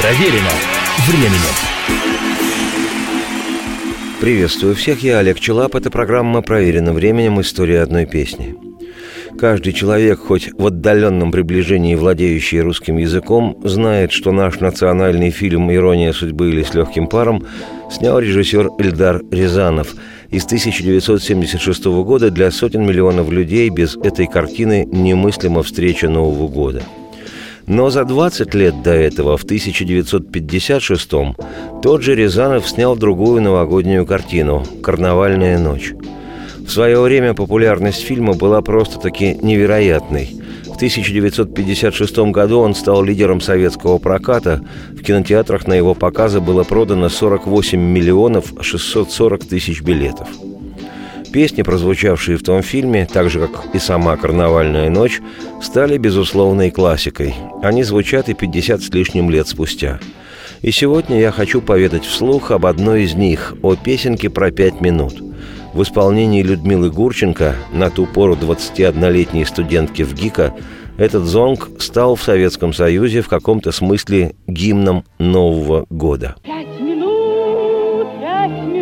Проверено временем. Приветствую всех, я Олег Челап. Это программа «Проверено временем. История одной песни». Каждый человек, хоть в отдаленном приближении владеющий русским языком, знает, что наш национальный фильм «Ирония судьбы» или «С легким паром» снял режиссер Эльдар Рязанов из 1976 года для сотен миллионов людей без этой картины немыслима встреча Нового года. Но за 20 лет до этого, в 1956 тот же Рязанов снял другую новогоднюю картину «Карнавальная ночь». В свое время популярность фильма была просто-таки невероятной. В 1956 году он стал лидером советского проката. В кинотеатрах на его показы было продано 48 миллионов 640 тысяч билетов. Песни, прозвучавшие в том фильме, так же как и сама «Карнавальная ночь», стали безусловной классикой. Они звучат и 50 с лишним лет спустя. И сегодня я хочу поведать вслух об одной из них, о песенке про пять минут – в исполнении Людмилы Гурченко, на ту пору 21-летней студентки в ГИКа, этот зонг стал в Советском Союзе в каком-то смысле гимном Нового года. Пять минут, пять минут,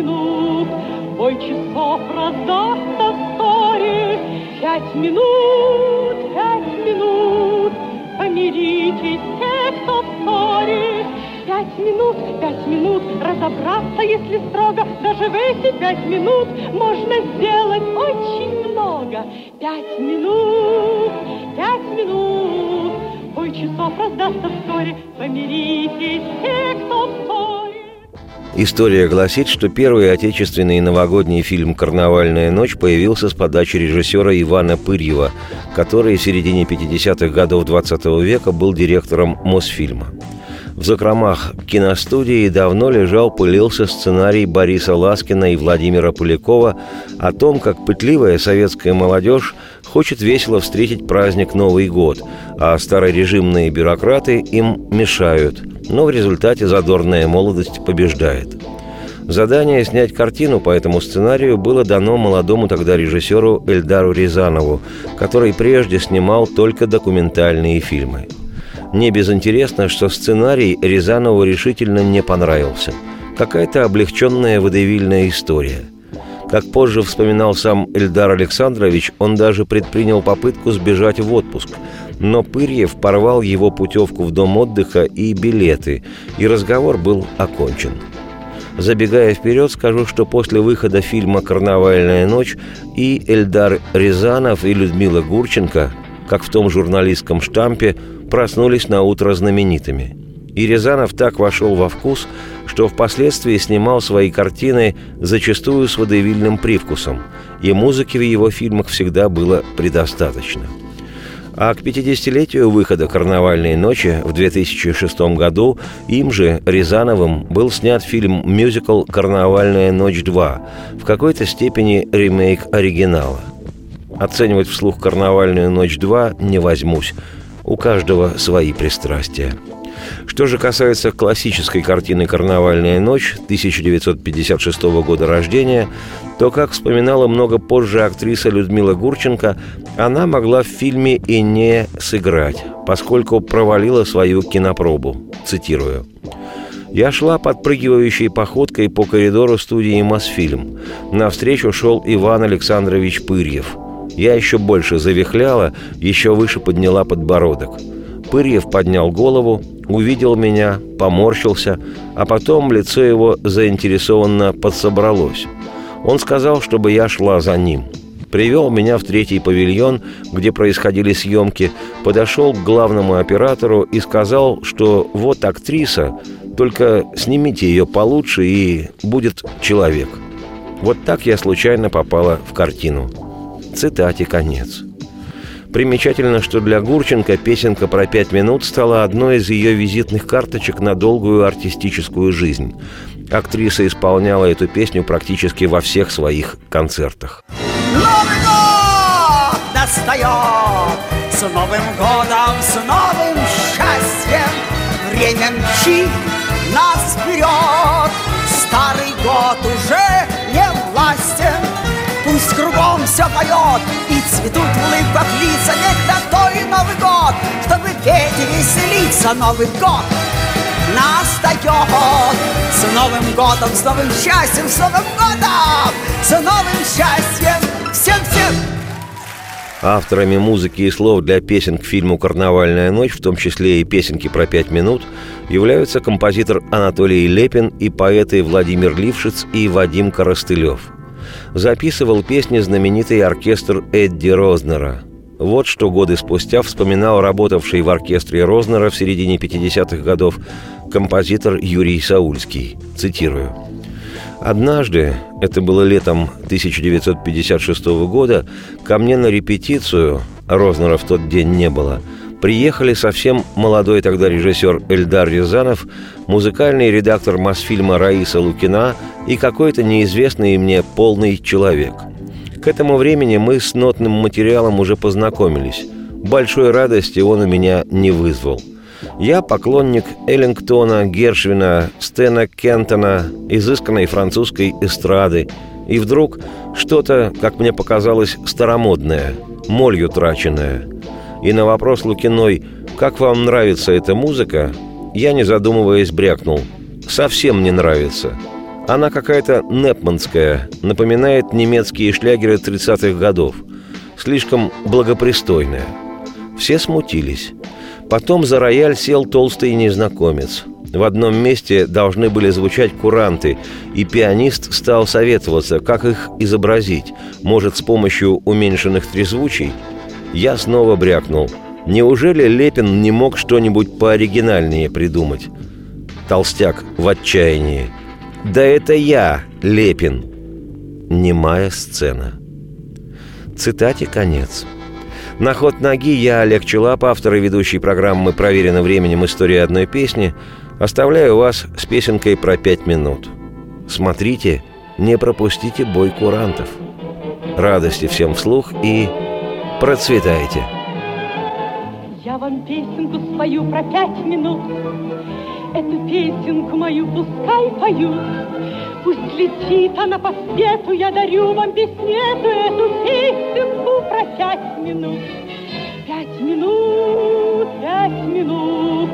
бой часов раздастся вскоре. Пять минут, пять минут, помиритесь те, кто в ссоре. Пять минут, пять минут, разобраться, если строго, даже в эти пять минут можно сделать очень много. Пять минут, пять минут, бой часов раздастся вскоре, помиритесь те, кто в ссоре. История гласит, что первый отечественный новогодний фильм «Карнавальная ночь» появился с подачи режиссера Ивана Пырьева, который в середине 50-х годов 20 века был директором Мосфильма. В закромах киностудии давно лежал, пылился сценарий Бориса Ласкина и Владимира Полякова о том, как пытливая советская молодежь хочет весело встретить праздник Новый год, а старорежимные бюрократы им мешают. Но в результате задорная молодость побеждает. Задание снять картину по этому сценарию было дано молодому тогда режиссеру Эльдару Рязанову, который прежде снимал только документальные фильмы. Не безинтересно, что сценарий Рязанову решительно не понравился. Какая-то облегченная водевильная история. Как позже вспоминал сам Эльдар Александрович, он даже предпринял попытку сбежать в отпуск. Но Пырьев порвал его путевку в дом отдыха и билеты, и разговор был окончен. Забегая вперед, скажу, что после выхода фильма «Карнавальная ночь» и Эльдар Рязанов, и Людмила Гурченко, как в том журналистском штампе, проснулись на утро знаменитыми. И Рязанов так вошел во вкус, что впоследствии снимал свои картины зачастую с водевильным привкусом, и музыки в его фильмах всегда было предостаточно. А к 50-летию выхода «Карнавальные ночи» в 2006 году им же, Рязановым, был снят фильм-мюзикл «Карнавальная ночь 2», в какой-то степени ремейк оригинала. Оценивать вслух «Карнавальную ночь 2» не возьмусь – у каждого свои пристрастия. Что же касается классической картины «Карнавальная ночь» 1956 года рождения, то, как вспоминала много позже актриса Людмила Гурченко, она могла в фильме и не сыграть, поскольку провалила свою кинопробу. Цитирую. Я шла подпрыгивающей походкой по коридору студии «Мосфильм». Навстречу шел Иван Александрович Пырьев – я еще больше завихляла, еще выше подняла подбородок. Пырьев поднял голову, увидел меня, поморщился, а потом лицо его заинтересованно подсобралось. Он сказал, чтобы я шла за ним. Привел меня в третий павильон, где происходили съемки, подошел к главному оператору и сказал, что вот актриса, только снимите ее получше и будет человек. Вот так я случайно попала в картину. Цитате конец. Примечательно, что для Гурченко песенка про пять минут стала одной из ее визитных карточек на долгую артистическую жизнь. Актриса исполняла эту песню практически во всех своих концертах. Новый год настает! С Новым годом, с новым счастьем! Время мчит нас вперед! Старый год уже кругом все поет И цветут в улыбках лица Ведь на то и Новый год Чтобы петь и веселиться Новый год настает С Новым годом, с новым счастьем, с Новым годом С новым счастьем всем-всем Авторами музыки и слов для песен к фильму «Карнавальная ночь», в том числе и песенки про пять минут, являются композитор Анатолий Лепин и поэты Владимир Лившиц и Вадим Коростылев. Записывал песни знаменитый оркестр Эдди Рознера. Вот что годы спустя вспоминал работавший в оркестре Рознера в середине 50-х годов композитор Юрий Саульский. Цитирую. Однажды, это было летом 1956 года, ко мне на репетицию, Рознера в тот день не было, приехали совсем молодой тогда режиссер Эльдар Рязанов, музыкальный редактор Мосфильма Раиса Лукина и какой-то неизвестный мне полный человек. К этому времени мы с нотным материалом уже познакомились. Большой радости он у меня не вызвал – я поклонник Эллингтона, Гершвина, Стена Кентона, изысканной французской эстрады. И вдруг что-то, как мне показалось, старомодное, молью траченное. И на вопрос Лукиной «Как вам нравится эта музыка?» я, не задумываясь, брякнул. «Совсем не нравится». Она какая-то непманская, напоминает немецкие шлягеры 30-х годов. Слишком благопристойная. Все смутились. Потом за рояль сел толстый незнакомец. В одном месте должны были звучать куранты, и пианист стал советоваться, как их изобразить. Может, с помощью уменьшенных трезвучий? Я снова брякнул. Неужели Лепин не мог что-нибудь пооригинальнее придумать? Толстяк в отчаянии. «Да это я, Лепин!» Немая сцена. Цитате конец. На ход ноги я, Олег Челап, автор и ведущий программы «Проверено временем. История одной песни», оставляю вас с песенкой про пять минут. Смотрите, не пропустите бой курантов. Радости всем вслух и процветайте! Я вам песенку спою про пять минут. Эту песенку мою пускай поют. Пусть летит она по свету, я дарю вам песнету, эту песенку про пять минут. Пять минут, пять минут,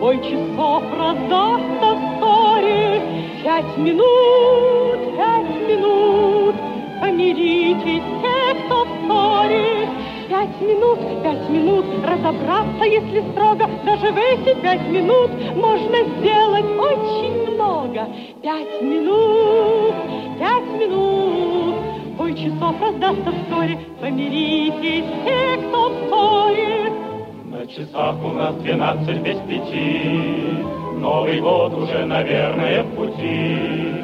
бой часов раздастся вскоре. Пять минут, Пять минут, пять минут, разобраться, если строго, даже в эти пять минут можно сделать очень много. Пять минут, пять минут, бой часов раздастся вскоре, помиритесь все, кто ссоре. На часах у нас двенадцать без пяти, Новый год уже, наверное, в пути.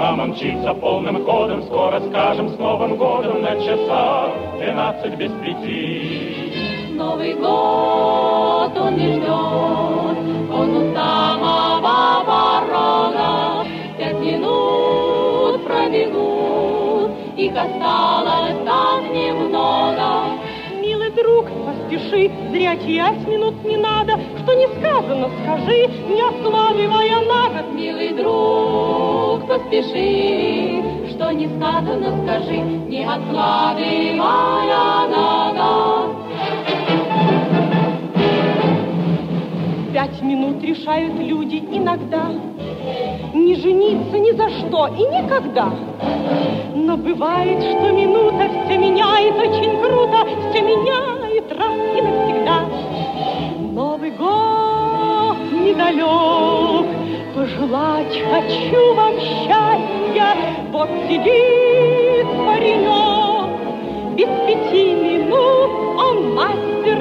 К нам он мчится полным ходом, скоро скажем с Новым годом на часах двенадцать без пяти. Новый год он не ждет, он у самого порога. Пять минут пробегут, их осталось так немного. Милый друг, поспеши, зря терять минут не надо, что не сказано, скажи, не откладывая на год. Милый друг, поспеши, что не сказано, скажи, не откладывая на год. Пять минут решают люди иногда Не жениться ни за что и никогда Но бывает, что минута недалек Пожелать хочу вам счастья. Вот сидит паренек. Без пяти минут он мастер.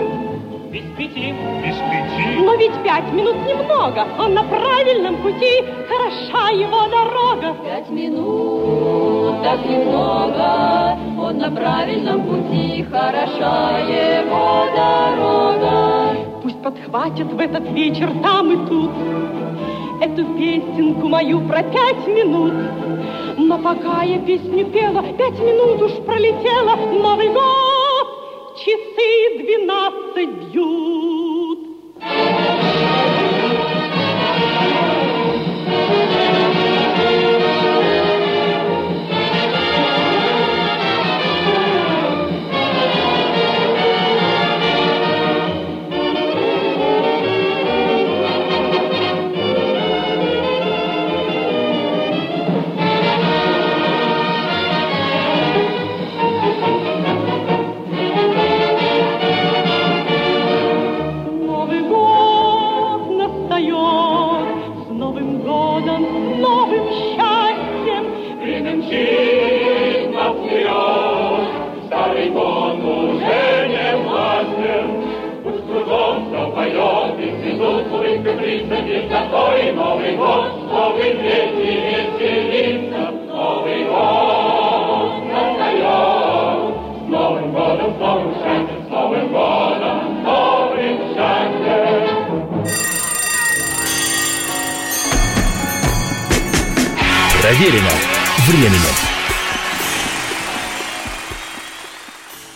Без пяти, без пяти. но ведь пять минут немного, он на правильном пути, хороша его дорога. Пять минут, так немного, он на правильном пути, хороша его дорога. Пусть подхватят в этот вечер там и тут эту песенку мою про пять минут. Но пока я песню пела, пять минут уж пролетело, Новый год, часы двенадцать бьют. Новый год настает, с Новым годом, с новым счастьем. Время мчит нас вперед, старый год уже не властен. Пусть кругом все поет, и цветут улыбка признаки, зато и Новый год, новый третий веселье. Проверено временем.